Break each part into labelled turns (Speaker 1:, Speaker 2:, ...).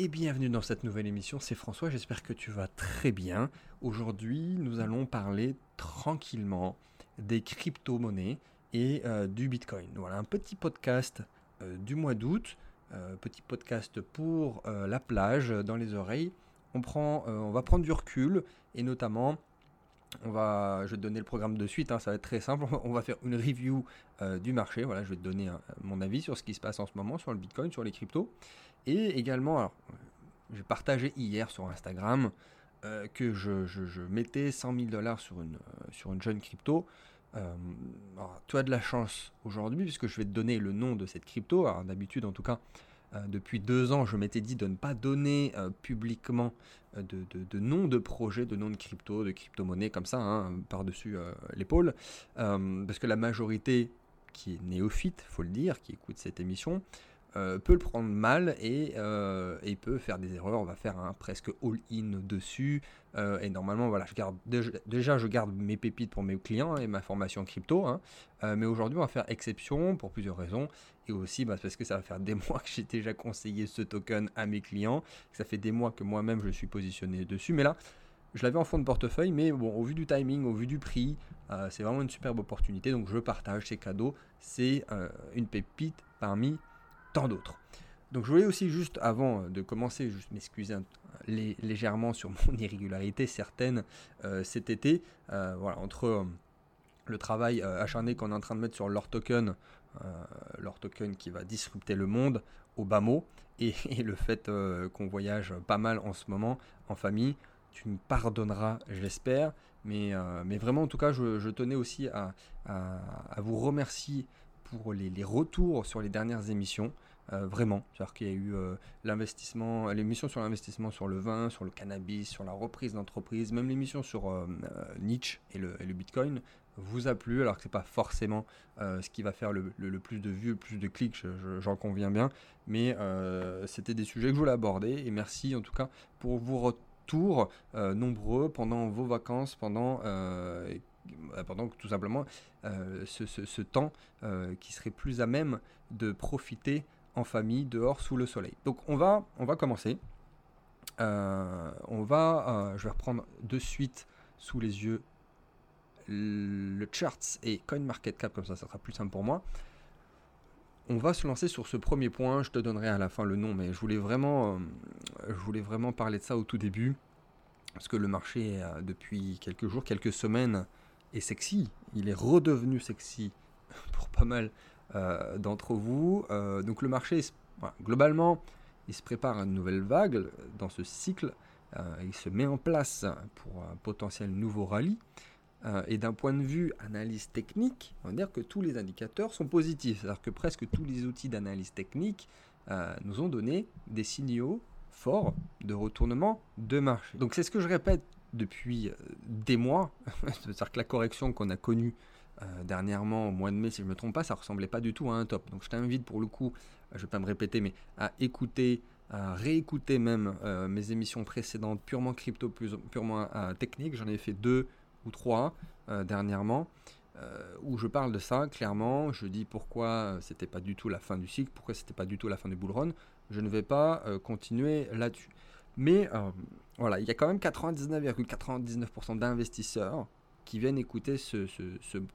Speaker 1: et bienvenue dans cette nouvelle émission. C'est François, j'espère que tu vas très bien. Aujourd'hui, nous allons parler tranquillement des crypto-monnaies et euh, du Bitcoin. Voilà, un petit podcast euh, du mois d'août, euh, petit podcast pour la plage, dans les oreilles. On, on va prendre du recul et notamment on va, je vais te donner le programme de suite, hein, ça va être très simple. On va faire une review du marché. Voilà, je vais te donner mon avis sur ce qui se passe en ce moment sur le Bitcoin, sur les cryptos. Et également, alors, j'ai partagé hier sur Instagram euh, que je, mettais 100 000 dollars sur une, euh, sur une jeune crypto. Euh, tu as de la chance aujourd'hui puisque je vais te donner le nom de cette crypto. Alors d'habitude en tout cas, depuis deux ans, je m'étais dit de ne pas donner publiquement de, de, nom de projet, de nom de crypto, de crypto-monnaie comme ça, hein, par-dessus l'épaule. parce que la majorité qui est néophyte, faut le dire, qui écoute cette émission, euh, peut le prendre mal euh, et, peut faire des erreurs. On va faire un presque all-in dessus. Euh, et normalement, voilà, je garde déjà, je garde mes pépites pour mes clients et ma formation crypto. Hein. mais aujourd'hui, on va faire exception pour plusieurs raisons. Et aussi bah, parce que ça va faire des mois que j'ai déjà conseillé ce token à mes clients. Ça fait des mois que moi-même je suis positionné dessus. Mais là, je l'avais en fond de portefeuille, mais bon, au vu du timing, au vu du prix, c'est vraiment une superbe opportunité. Donc je partage ces cadeaux. C'est une pépite parmi d'autres. Donc je voulais aussi juste, avant de commencer, juste m'excuser légèrement sur mon irrégularité certaine euh, cet été. Euh, voilà, entre euh, le travail acharné qu'on est en train de mettre sur leur token, leur token qui va disrupter le monde au bas mot, et, le fait qu'on voyage pas mal en ce moment en famille, tu me pardonneras, j'espère. Mais, mais vraiment, en tout cas, je, tenais aussi à, vous remercier pour les, retours sur les dernières émissions. Euh, vraiment. C'est-à-dire qu'il y a eu euh, l'investissement, l'émission sur l'investissement sur le vin, sur le cannabis, sur la reprise d'entreprise, même l'émission sur euh, Nietzsche et le, Bitcoin vous a plu, alors que c'est pas forcément ce qui va faire le, plus de vues, le plus de clics, j'en conviens bien, mais c'était des sujets que je voulais aborder, et merci en tout cas pour vos retours nombreux pendant vos vacances, pendant pendant tout simplement ce, ce, temps qui serait plus à même de profiter en famille, dehors, sous le soleil. Donc on va, on va commencer. Euh, on va, euh, je vais reprendre de suite sous les yeux le charts et CoinMarketCap, comme ça, ça sera plus simple pour moi. On va se lancer sur ce premier point. Je te donnerai à la fin le nom, mais je voulais vraiment, euh, je voulais vraiment parler de ça au tout début, parce que le marché depuis quelques jours, quelques semaines est sexy. Il est redevenu sexy pour pas mal euh, d'entre vous. Euh, donc le marché, globalement, il se prépare à une nouvelle vague dans ce cycle. Euh, il se met en place pour un potentiel nouveau rallye. et d'un point de vue analyse technique, on va dire que tous les indicateurs sont positifs. C'est-à-dire que presque tous les outils d'analyse technique nous ont donné des signaux forts de retournement de marché. Donc c'est ce que je répète depuis des mois. C'est-à-dire que la correction qu'on a connue euh, dernièrement, au mois de mai, si je ne me trompe pas, ça ressemblait pas du tout à un top. Donc je t'invite pour le coup, je ne vais pas me répéter, mais à écouter, à réécouter même euh, mes émissions précédentes, purement crypto, purement euh, technique. J'en ai fait deux ou trois dernièrement. où je parle de ça clairement, je dis pourquoi c'était pas du tout la fin du cycle, pourquoi c'était pas du tout la fin du bull run. Je ne vais pas continuer là-dessus. Mais voilà, il y a quand même 99,99% d'investisseurs qui viennent écouter ce,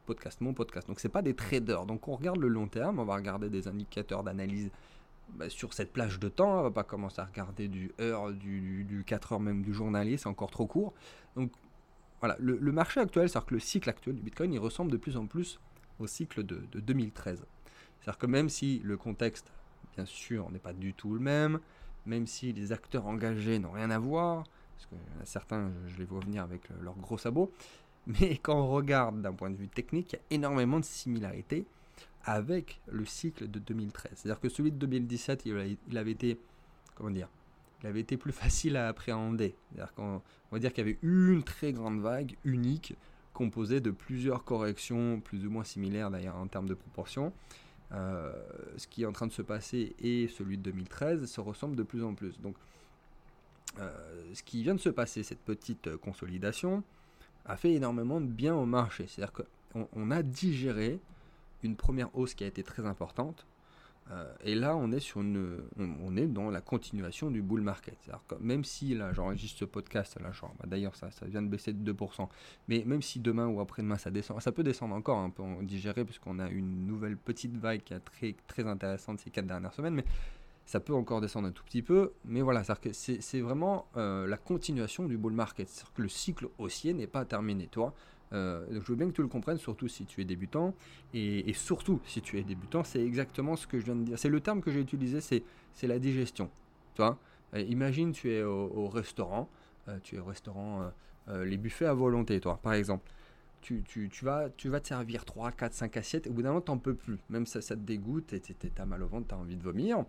Speaker 1: podcast, mon podcast. Donc c'est pas des traders. Donc on regarde le long terme, on va regarder des indicateurs d'analyse bah, sur cette plage de temps. On va pas commencer à regarder du heure, du, 4 heures même du journalier, c'est encore trop court. Donc voilà, le, marché actuel, c'est-à-dire que le cycle actuel du Bitcoin, il ressemble de plus en plus au cycle de, 2013. C'est-à-dire que même si le contexte, bien sûr, n'est pas du tout le même, même si les acteurs engagés n'ont rien à voir, parce que certains, je les vois venir avec leurs gros sabots, mais quand on regarde d'un point de vue technique, il y a énormément de similarités avec le cycle de 2013. C'est-à-dire que celui de 2017, il avait été, comment dire, il avait été plus facile à appréhender. C'est-à-dire qu'on va dire qu'il y avait une très grande vague unique composée de plusieurs corrections plus ou moins similaires d'ailleurs en termes de proportion. Euh, ce qui est en train de se passer et celui de 2013 se ressemblent de plus en plus. Donc, euh, ce qui vient de se passer, cette petite consolidation, a fait énormément de bien au marché. C'est-à-dire qu'on on a digéré une première hausse qui a été très importante, Euh, et là, on est, sur une, on, est dans la continuation du bull market. Que même si, là, j'enregistre ce podcast, là, genre, bah, d'ailleurs, ça, ça vient de baisser de 2%, mais même si demain ou après-demain ça descend, ça peut descendre encore un peu digéré, puisqu'on a une nouvelle petite vague qui est très, très intéressante ces 4 dernières semaines, mais ça peut encore descendre un tout petit peu, mais voilà, c'est vraiment euh, la continuation du bull market. C'est-à-dire que le cycle haussier n'est pas terminé, toi. Euh, je veux bien que tu le comprennes, surtout si tu es débutant. Et, surtout si tu es débutant, c'est exactement ce que je viens de dire. C'est le terme que j'ai utilisé, c'est la digestion. Tu vois? Imagine, tu es au, restaurant, euh, tu es au restaurant, euh, les buffets à volonté, toi, par exemple. Tu, vas, tu vas te servir 3, 4, 5 assiettes, au bout d'un moment, tu n'en peux plus. Même ça, ça te dégoûte, tu as mal au ventre, tu as envie de vomir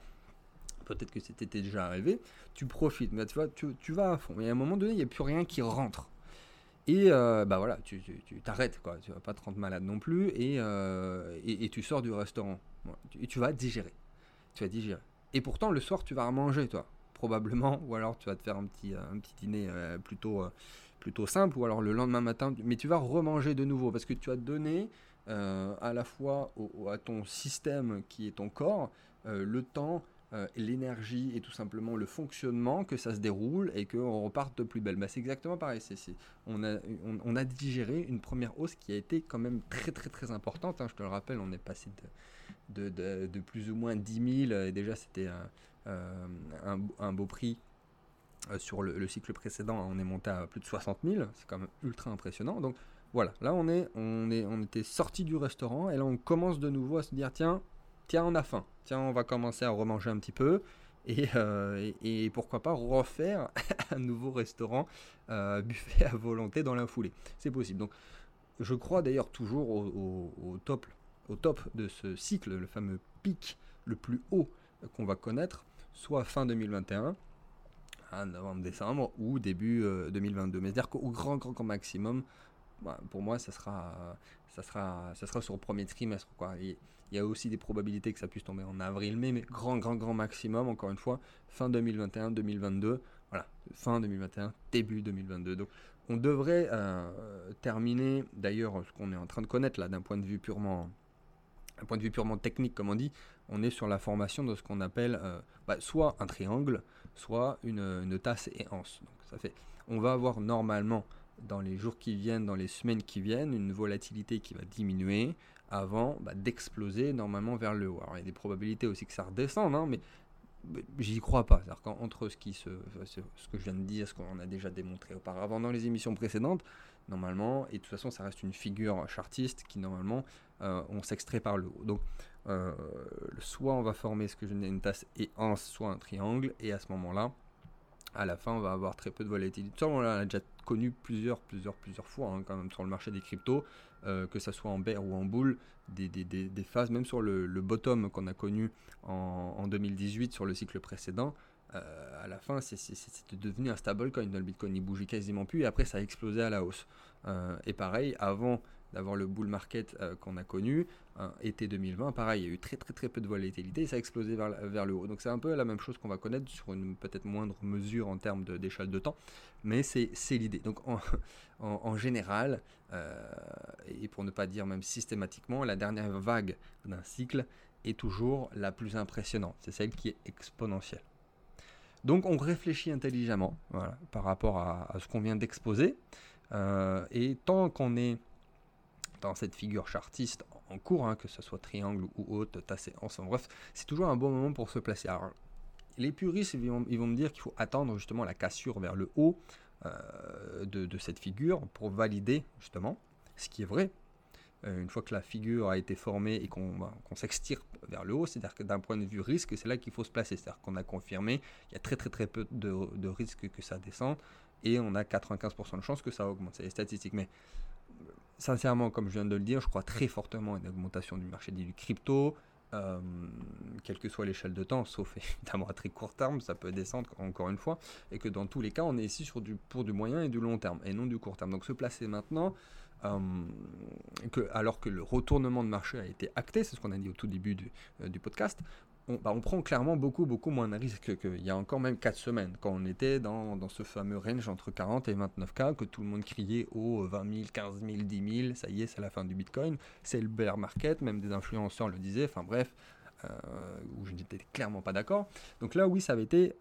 Speaker 1: peut-être que c'était déjà arrivé, tu profites, mais tu, vois, tu, tu vas à fond. Mais à un moment donné, il n'y a plus rien qui rentre. Et euh, bah voilà, tu t'arrêtes, quoi. Tu vas pas te rendre malade non plus. Et, euh, et, tu sors du restaurant. Et tu vas digérer. Tu vas digérer. Et pourtant, le soir, tu vas manger, toi. Probablement. Ou alors, tu vas te faire un petit, un petit dîner euh, plutôt, plutôt simple. Ou alors, le lendemain matin. Mais tu vas remanger de nouveau. Parce que tu as donné à la fois à ton système qui est ton corps le temps euh, l'énergie et tout simplement le fonctionnement, que ça se déroule et qu'on reparte de plus belle. Bah, c'est exactement pareil. C'est, on, a, digéré une première hausse qui a été quand même très très très importante. Hein. Je te le rappelle, on est passé de, de, plus ou moins 10 000 et déjà c'était un, euh, beau prix euh, sur le, cycle précédent, on est monté à plus de 60 000, c'est quand même ultra impressionnant. Donc voilà, là on est, on est, on était sorti du restaurant et là on commence de nouveau à se dire tiens, tiens, on a faim, tiens, on va commencer à remanger un petit peu. Et, euh, pourquoi pas refaire un nouveau restaurant euh, buffet à volonté dans la foulée. C'est possible. Donc, je crois d'ailleurs toujours au, top, au top de ce cycle, le fameux pic le plus haut qu'on va connaître, soit fin 2021, novembre-décembre, ou début 2022. Euh, Mais c'est-à-dire qu'au grand, grand, grand maximum, bah, pour moi, ça sera, ça, sera, ça sera sur le premier trimestre. Quoi. il y a aussi des probabilités que ça puisse tomber en avril-mai, mais grand, grand, grand maximum, encore une fois, fin 2021-2022. Voilà, fin 2021, début 2022. Donc, on devrait euh, terminer, d'ailleurs, ce qu'on est en train de connaître là, d'un point de vue purement, point de vue purement technique, comme on dit, on est sur la formation de ce qu'on appelle euh, bah, soit un triangle, soit une, une tasse et anse. Donc, ça fait, on va avoir normalement dans les jours qui viennent, dans les semaines qui viennent, une volatilité qui va diminuer avant bah, d'exploser normalement vers le haut. Alors il y a des probabilités aussi que ça redescende, hein, mais j'y crois pas. C'est-à-dire qu'entre ce, qui ce que je viens de dire, ce qu'on a déjà démontré auparavant dans les émissions précédentes, normalement, et de toute façon ça reste une figure chartiste qui normalement euh, on s'extrait par le haut. Donc euh, soit on va former ce que je dis une tasse et un, soit un triangle, et à ce moment-là, à la fin, on va avoir très peu de volatilité. Ça, on l'a déjà connu plusieurs, plusieurs, plusieurs fois hein, quand même sur le marché des cryptos, euh, que ça soit en bear ou en bull, des, phases, même sur le, bottom qu'on a connu en, 2018 sur le cycle précédent. Euh, à la fin, c'était devenu un stablecoin. Le Bitcoin, il bougeait quasiment plus et après, ça a explosé à la hausse. Euh, et pareil, avant d'avoir le bull market euh, qu'on a connu. Hein, été 2020, pareil, il y a eu très très très peu de volatilité et ça a explosé vers, le haut. Donc c'est un peu la même chose qu'on va connaître sur une peut-être moindre mesure en termes d'échelle de, temps, mais c'est l'idée. Donc en, général, euh, et pour ne pas dire même systématiquement, la dernière vague d'un cycle est toujours la plus impressionnante. C'est celle qui est exponentielle. Donc on réfléchit intelligemment par rapport à, ce qu'on vient d'exposer. Euh, et tant qu'on est dans cette figure chartiste en cours, hein, que ce soit triangle ou haute, et enfin bref, c'est toujours un bon moment pour se placer. Alors, les puristes, ils vont, me dire qu'il faut attendre justement la cassure vers le haut euh, de, cette figure pour valider justement ce qui est vrai. Euh, une fois que la figure a été formée et qu'on s'extirpe vers le haut, c'est-à-dire que d'un point de vue risque, c'est là qu'il faut se placer. C'est-à-dire qu'on a confirmé, il y a très très très peu de, de risques que ça descende et on a 95% de chances que ça augmente. C'est les statistiques. Mais sincèrement, comme je viens de le dire, je crois très fortement à une augmentation du marché du crypto, euh, quelle que soit l'échelle de temps, sauf évidemment à très court terme, ça peut descendre encore une fois, et que dans tous les cas, on est ici sur du, pour du moyen et du long terme, et non du court terme. Donc se placer maintenant, euh, alors que le retournement de marché a été acté, c'est ce qu'on a dit au tout début du, euh, du podcast, bah, on, prend clairement beaucoup, beaucoup moins de risques qu'il y a encore même 4 semaines, quand on était dans, ce fameux range entre 40 et 29K, que tout le monde criait au 20 000, 15 000, 10 000, ça y est, c'est la fin du Bitcoin, c'est le bear market, même des influenceurs le disaient, enfin bref, où je n'étais clairement pas d'accord. Donc là, oui, ça avait été,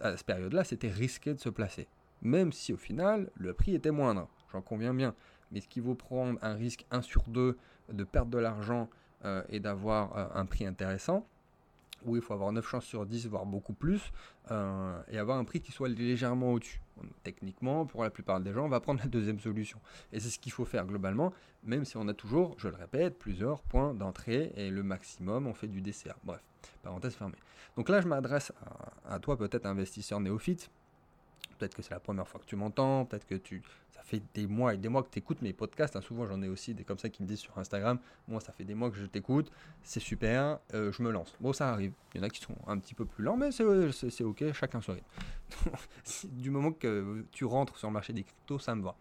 Speaker 1: à cette période-là, c'était risqué de se placer. Même si au final, le prix était moindre, j'en conviens bien. Mais ce qui vaut prendre un risque 1 sur 2 de perdre de l'argent et d'avoir un prix intéressant où il faut avoir 9 chances sur 10, voire beaucoup plus, euh, et avoir un prix qui soit légèrement au-dessus. Techniquement, pour la plupart des gens, on va prendre la deuxième solution. Et c'est ce qu'il faut faire globalement, même si on a toujours, je le répète, plusieurs points d'entrée, et le maximum, on fait du DCA. Bref, parenthèse fermée. Donc là, je m'adresse à, à, toi, peut-être investisseur néophyte. Peut-être que c'est la première fois que tu m'entends, peut-être que tu fait des mois et des mois que tu écoutes mes podcasts. Hein. souvent, j'en ai aussi des comme ça qui me disent sur Instagram Moi, ça fait des mois que je t'écoute, c'est super, euh, je me lance. Bon, ça arrive. Il y en a qui sont un petit peu plus lents, mais c'est ok, chacun son du moment que tu rentres sur le marché des cryptos, ça me va.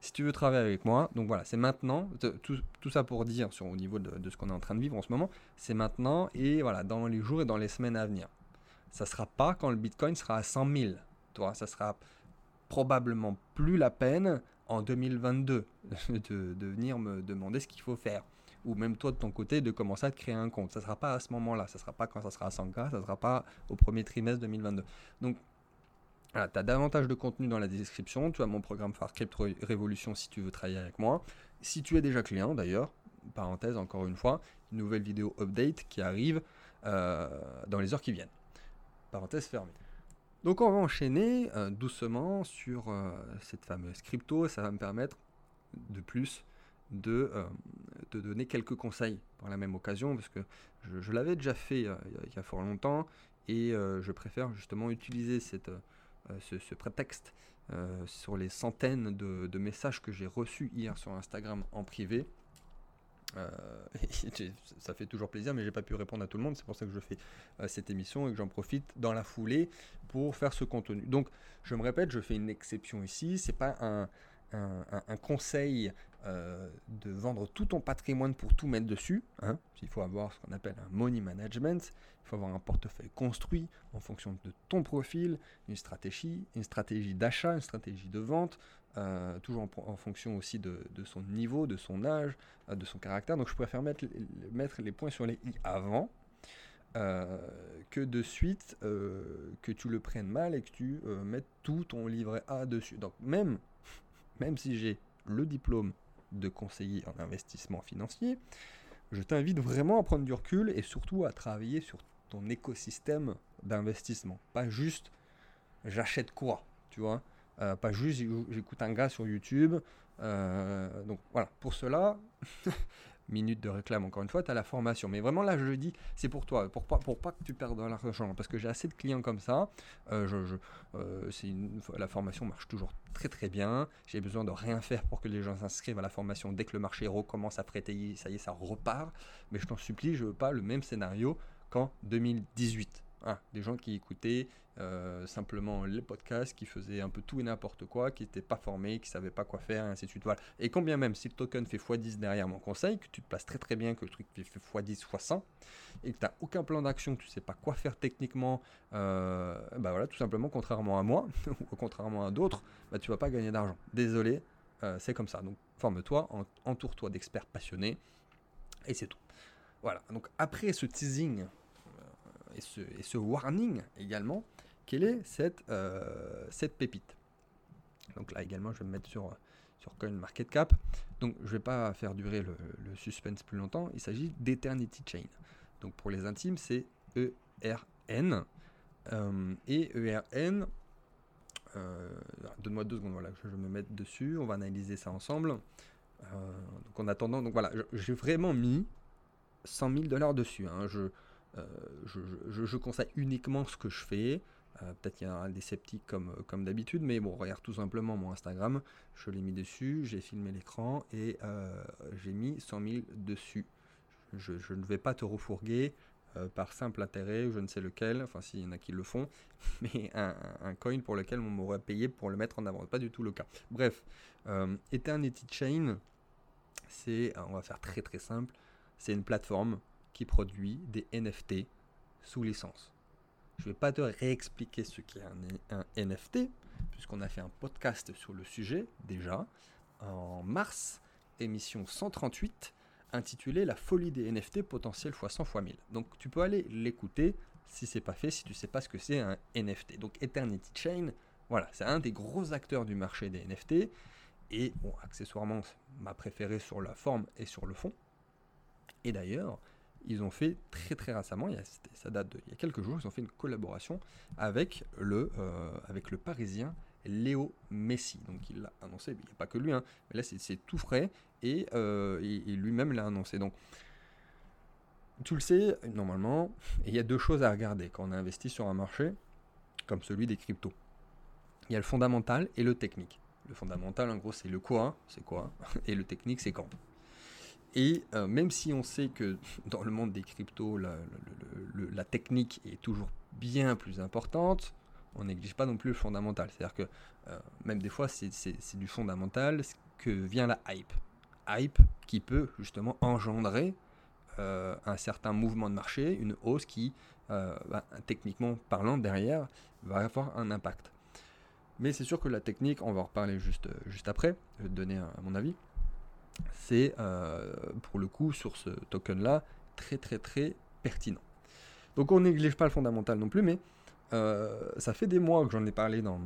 Speaker 1: Si tu veux travailler avec moi, donc voilà, c'est maintenant. Tout, tout, ça pour dire sur au niveau de, de ce qu'on est en train de vivre en ce moment, c'est maintenant et voilà, dans les jours et dans les semaines à venir. Ça sera pas quand le Bitcoin sera à 100 000. Toi, ça sera probablement plus la peine en 2022 de, venir me demander ce qu'il faut faire. Ou même toi de ton côté de commencer à te créer un compte. Ça ne sera pas à ce moment-là, ça ne sera pas quand ça sera à 100K, ça ne sera pas au premier trimestre 2022. Donc tu as davantage de contenu dans la description. Tu as mon programme phare Crypto Révolution si tu veux travailler avec moi. Si tu es déjà client d'ailleurs, parenthèse encore une fois, une nouvelle vidéo update qui arrive euh, dans les heures qui viennent. Parenthèse fermée. Donc on va enchaîner euh, doucement sur euh, cette fameuse crypto. Ça va me permettre de plus de, euh, donner quelques conseils par la même occasion, parce que je, l'avais déjà fait il y a fort longtemps, et je préfère justement utiliser ce, prétexte sur les centaines de messages que j'ai reçus hier sur Instagram en privé euh, ça fait toujours plaisir, mais j'ai pas pu répondre à tout le monde. C'est pour ça que je fais euh, cette émission et que j'en profite dans la foulée pour faire ce contenu. Donc, je me répète, je fais une exception ici. C'est pas un, un, conseil euh, de vendre tout ton patrimoine pour tout mettre dessus. Hein. Il faut avoir ce qu'on appelle un money management. Il faut avoir un portefeuille construit en fonction de ton profil, une stratégie, une stratégie d'achat, une stratégie de vente, euh, toujours en, fonction aussi de, son niveau, de son âge, euh, de son caractère. Donc je préfère mettre, mettre les points sur les i avant que de suite que tu le prennes mal et que tu mettes tout ton livret A dessus. Donc même, même si j'ai le diplôme de conseiller en investissement financier, je t'invite vraiment à prendre du recul et surtout à travailler sur ton écosystème d'investissement. Pas juste j'achète quoi, tu vois euh, pas juste j'écoute un gars sur YouTube. Euh, donc voilà, pour cela, minute de réclame encore une fois, tu as la formation. Mais vraiment là, je dis, c'est pour toi, pour pas, pour pas que tu perdes de l'argent. Parce que j'ai assez de clients comme ça. Euh, je, la formation marche toujours très très bien. J'ai besoin de rien faire pour que les gens s'inscrivent à la formation. Dès que le marché recommence à prêter, ça y est, ça repart. Mais je t'en supplie, je veux pas le même scénario qu'en 2018. Ah, des gens qui écoutaient euh, simplement les podcasts, qui faisaient un peu tout et n'importe quoi, qui n'étaient pas formés, qui ne savaient pas quoi faire, et ainsi de suite. Et combien même, si le token fait x10 derrière mon conseil, que tu te places très très bien, que le truc fait x10, x100, et que tu n'as aucun plan d'action, que tu ne sais pas quoi faire techniquement, euh, bah voilà, tout simplement, contrairement à moi, ou contrairement à d'autres, bah, tu vas pas gagner d'argent. Désolé, euh, c'est comme ça. Donc forme-toi, entoure-toi d'experts passionnés, et c'est tout. Voilà, donc après ce teasing et ce, warning également, quelle est cette, euh, cette pépite? Donc là également, je vais me mettre sur, sur CoinMarketCap. Donc je ne vais pas faire durer le, suspense plus longtemps. Il s'agit d'Eternity Chain. Donc pour les intimes, c'est ERN. Euh, et ERN, euh, donne-moi deux secondes, voilà, je vais me mettre dessus, on va analyser ça ensemble. donc en attendant, donc voilà, j'ai vraiment mis 100 000 dollars dessus. Hein. Je, euh, je, conseille uniquement ce que je fais. Euh, peut-être qu'il y a des sceptiques comme, comme d'habitude, mais bon, regarde tout simplement mon Instagram. Je l'ai mis dessus, j'ai filmé l'écran et euh, j'ai mis 100 000 dessus. Je, ne vais pas te refourguer par simple intérêt, je ne sais lequel, enfin s'il y en a qui le font, mais un, coin pour lequel on m'aurait payé pour le mettre en avant. Pas du tout le cas. Bref, Eternity Chain, c'est, on va faire très très simple, c'est une plateforme qui produit des NFT sous licence. Je ne vais pas te réexpliquer ce qu'est un, NFT, puisqu'on a fait un podcast sur le sujet déjà en mars, émission 138, intitulé La folie des NFT potentiel x 100 x 1000. Donc tu peux aller l'écouter si c'est pas fait, si tu sais pas ce que c'est un NFT. Donc Eternity Chain, voilà, c'est un des gros acteurs du marché des NFT. Et bon, accessoirement, ma préférée sur la forme et sur le fond. Et d'ailleurs, ils ont fait très très récemment, ça date d'il y a quelques jours, ils ont fait une collaboration avec le, euh, avec le Parisien Léo Messi. Donc il l'a annoncé, il n'y a pas que lui, hein, là c'est tout frais et, euh, lui-même l'a annoncé. Donc tu le sais, normalement, il y a deux choses à regarder quand on investit sur un marché comme celui des cryptos. Il y a le fondamental et le technique. Le fondamental, en gros, c'est le quoi, c'est quoi, et le technique, c'est quand. Et euh, même si on sait que dans le monde des cryptos, la, technique est toujours bien plus importante, on néglige pas non plus le fondamental. C'est-à-dire que euh, même des fois, c'est du fondamental que vient la hype. Hype qui peut justement engendrer euh, un certain mouvement de marché, une hausse qui, bah, techniquement parlant, derrière, va avoir un impact. Mais c'est sûr que la technique, on va en reparler juste, juste après, je vais te donner mon avis c'est euh, pour le coup sur ce token là très très très pertinent. Donc on néglige pas le fondamental non plus, mais euh, ça fait des mois que j'en ai parlé dans,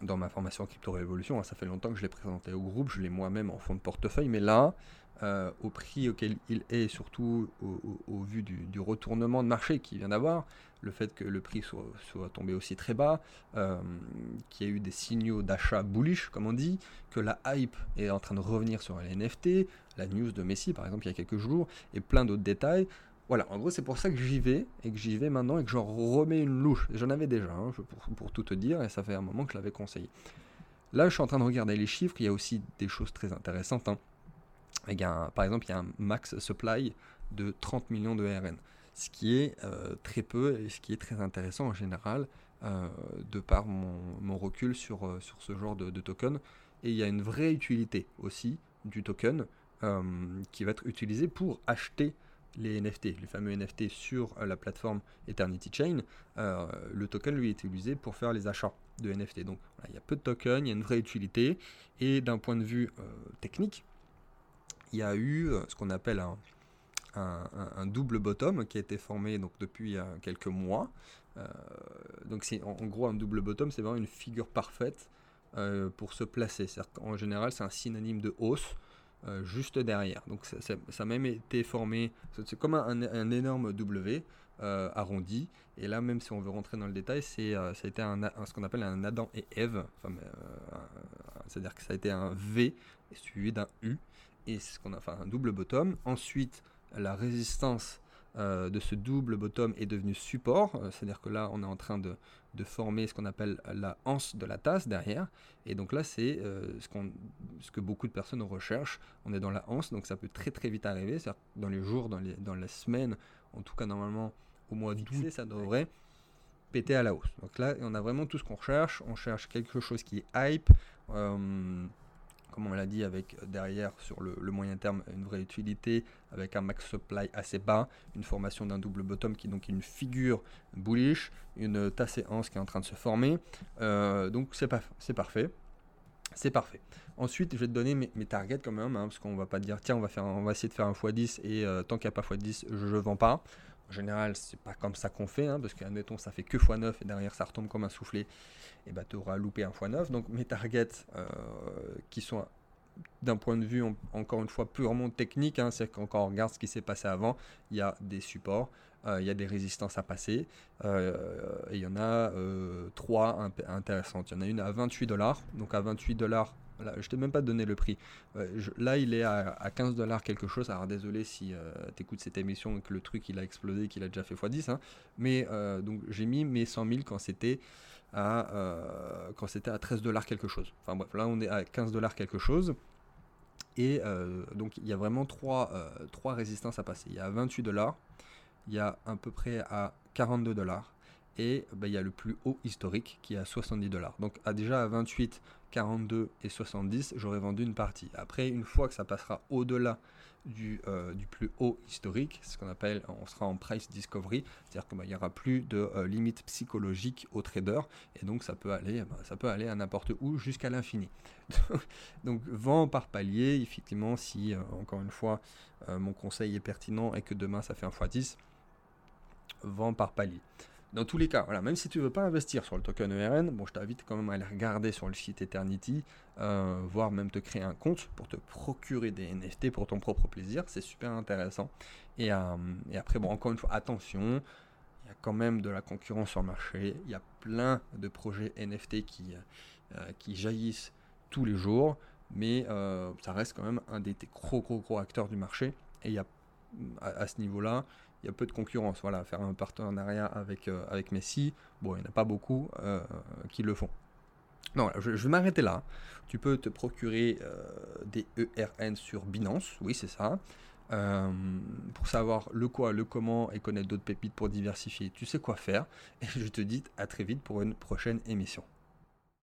Speaker 1: dans ma formation Crypto Révolution. Hein. Ça fait longtemps que je l'ai présenté au groupe, je l'ai moi-même en fond de portefeuille, mais là, euh, au prix auquel il est, surtout au, vu du, retournement de marché qu'il vient d'avoir, le fait que le prix soit, tombé aussi très bas, euh, qu'il y a eu des signaux d'achat bullish, comme on dit, que la hype est en train de revenir sur les NFT, la news de Messi par exemple il y a quelques jours, et plein d'autres détails. Voilà, en gros c'est pour ça que j'y vais, et que j'y vais maintenant, et que j'en remets une louche. J'en avais déjà, hein, pour, tout te dire, et ça fait un moment que je l'avais conseillé. Là je suis en train de regarder les chiffres, il y a aussi des choses très intéressantes. Hein. Par exemple, il y a un max supply de 30 millions de RN ce qui est euh, très peu et ce qui est très intéressant en général euh, de par mon, recul sur, euh, sur ce genre de, token. Et il y a une vraie utilité aussi du token qui va être utilisé pour acheter les NFT, les fameux NFT sur la plateforme Eternity Chain. le token lui est utilisé pour faire les achats de NFT. Donc il y a peu de tokens, il y a une vraie utilité. Et d'un point de vue technique, il y a eu ce qu'on appelle un, double bottom qui a été formé donc, depuis euh, quelques mois. Euh, donc c'est en, gros un double bottom, c'est vraiment une figure parfaite euh, pour se placer. En général, c'est un synonyme de hausse. juste derrière. Donc ça, même été formé, c'est comme un, énorme W arrondi. Et là, même si on veut rentrer dans le détail, c'est ça a été ce qu'on appelle un Adam et Eve. C'est-à-dire que ça a été un V suivi d'un U. Et ce qu'on a, enfin un double bottom. Ensuite, la résistance euh, de ce double bottom est devenue support, euh, c'est-à-dire que là on est en train de, former ce qu'on appelle la anse de la tasse derrière, et donc là c'est euh, ce, ce, que beaucoup de personnes recherchent, on est dans la anse, donc ça peut très très vite arriver, c'est-à-dire dans les jours, dans les, dans semaines, en tout cas normalement au mois d'août, ça devrait péter à la hausse. Donc là on a vraiment tout ce qu'on recherche, on cherche quelque chose qui est hype, comme on l'a dit, avec derrière sur le, moyen terme une vraie utilité, avec un max supply assez bas, une formation d'un double bottom qui donc une figure bullish, une tasse séance qui est en train de se former. Euh, donc c'est parfait. C'est parfait. Ensuite, je vais te donner mes, targets quand même, hein, parce qu'on va pas dire tiens, on va, faire, on va essayer de faire un x10 et euh, tant qu'il n'y a pas x10, je ne vends pas. En général, c'est pas comme ça qu'on fait, hein, parce qu'admettons, ça fait que x9 et derrière ça retombe comme un soufflet, et bah tu auras loupé un x9. Donc mes targets euh, qui sont d'un point de vue encore une fois purement technique, hein, c'est quand on regarde ce qui s'est passé avant, il y a des supports, euh, il y a des résistances à passer, euh, et il y en a trois intéressantes. Il y en a une à 28 dollars, donc à 28 dollars Là, je t'ai même pas donné le prix. là, il est à, 15 dollars quelque chose. Alors désolé si euh, tu écoutes cette émission et que le truc il a explosé, qu'il a déjà fait x10. Hein. Mais euh, donc j'ai mis mes 100 000 quand c'était à euh, quand c'était à 13 dollars quelque chose. Enfin bref, là on est à 15 dollars quelque chose. Et donc il y a vraiment trois, trois résistances à passer. Il y a 28 dollars, il y a à peu près à 42 dollars et bah, il y a le plus haut historique qui est à 70 dollars. Donc à déjà à 28, 42 et 70, j'aurais vendu une partie. Après, une fois que ça passera au-delà du, euh, plus haut historique, ce qu'on appelle, on sera en price discovery, c'est-à-dire qu'il bah, n'y aura plus de euh, limite psychologique au trader, et donc ça peut aller, bah, ça peut aller à n'importe où jusqu'à l'infini. donc vend par palier, effectivement, si, euh, encore une fois, mon conseil est pertinent et que demain ça fait un x10, vend par palier. Dans tous les cas, voilà, même si tu ne veux pas investir sur le token ERN, bon, je t'invite quand même à aller regarder sur le site Eternity, euh, voire même te créer un compte pour te procurer des NFT pour ton propre plaisir. C'est super intéressant. Et, euh, et, après, bon, encore une fois, attention, il y a quand même de la concurrence sur le marché. Il y a plein de projets NFT qui, euh, qui jaillissent tous les jours, mais ça reste quand même un des gros, gros, gros acteurs du marché. Et il y a, à ce niveau-là, il y a peu de concurrence. Voilà, faire un partenariat avec, euh, avec Messi, bon, il n'y en a pas beaucoup euh, qui le font. Non, je, vais m'arrêter là. Tu peux te procurer euh, des ERN sur Binance, oui, c'est ça. pour savoir le quoi, le comment et connaître d'autres pépites pour diversifier, tu sais quoi faire. Et je te dis à très vite pour une prochaine émission.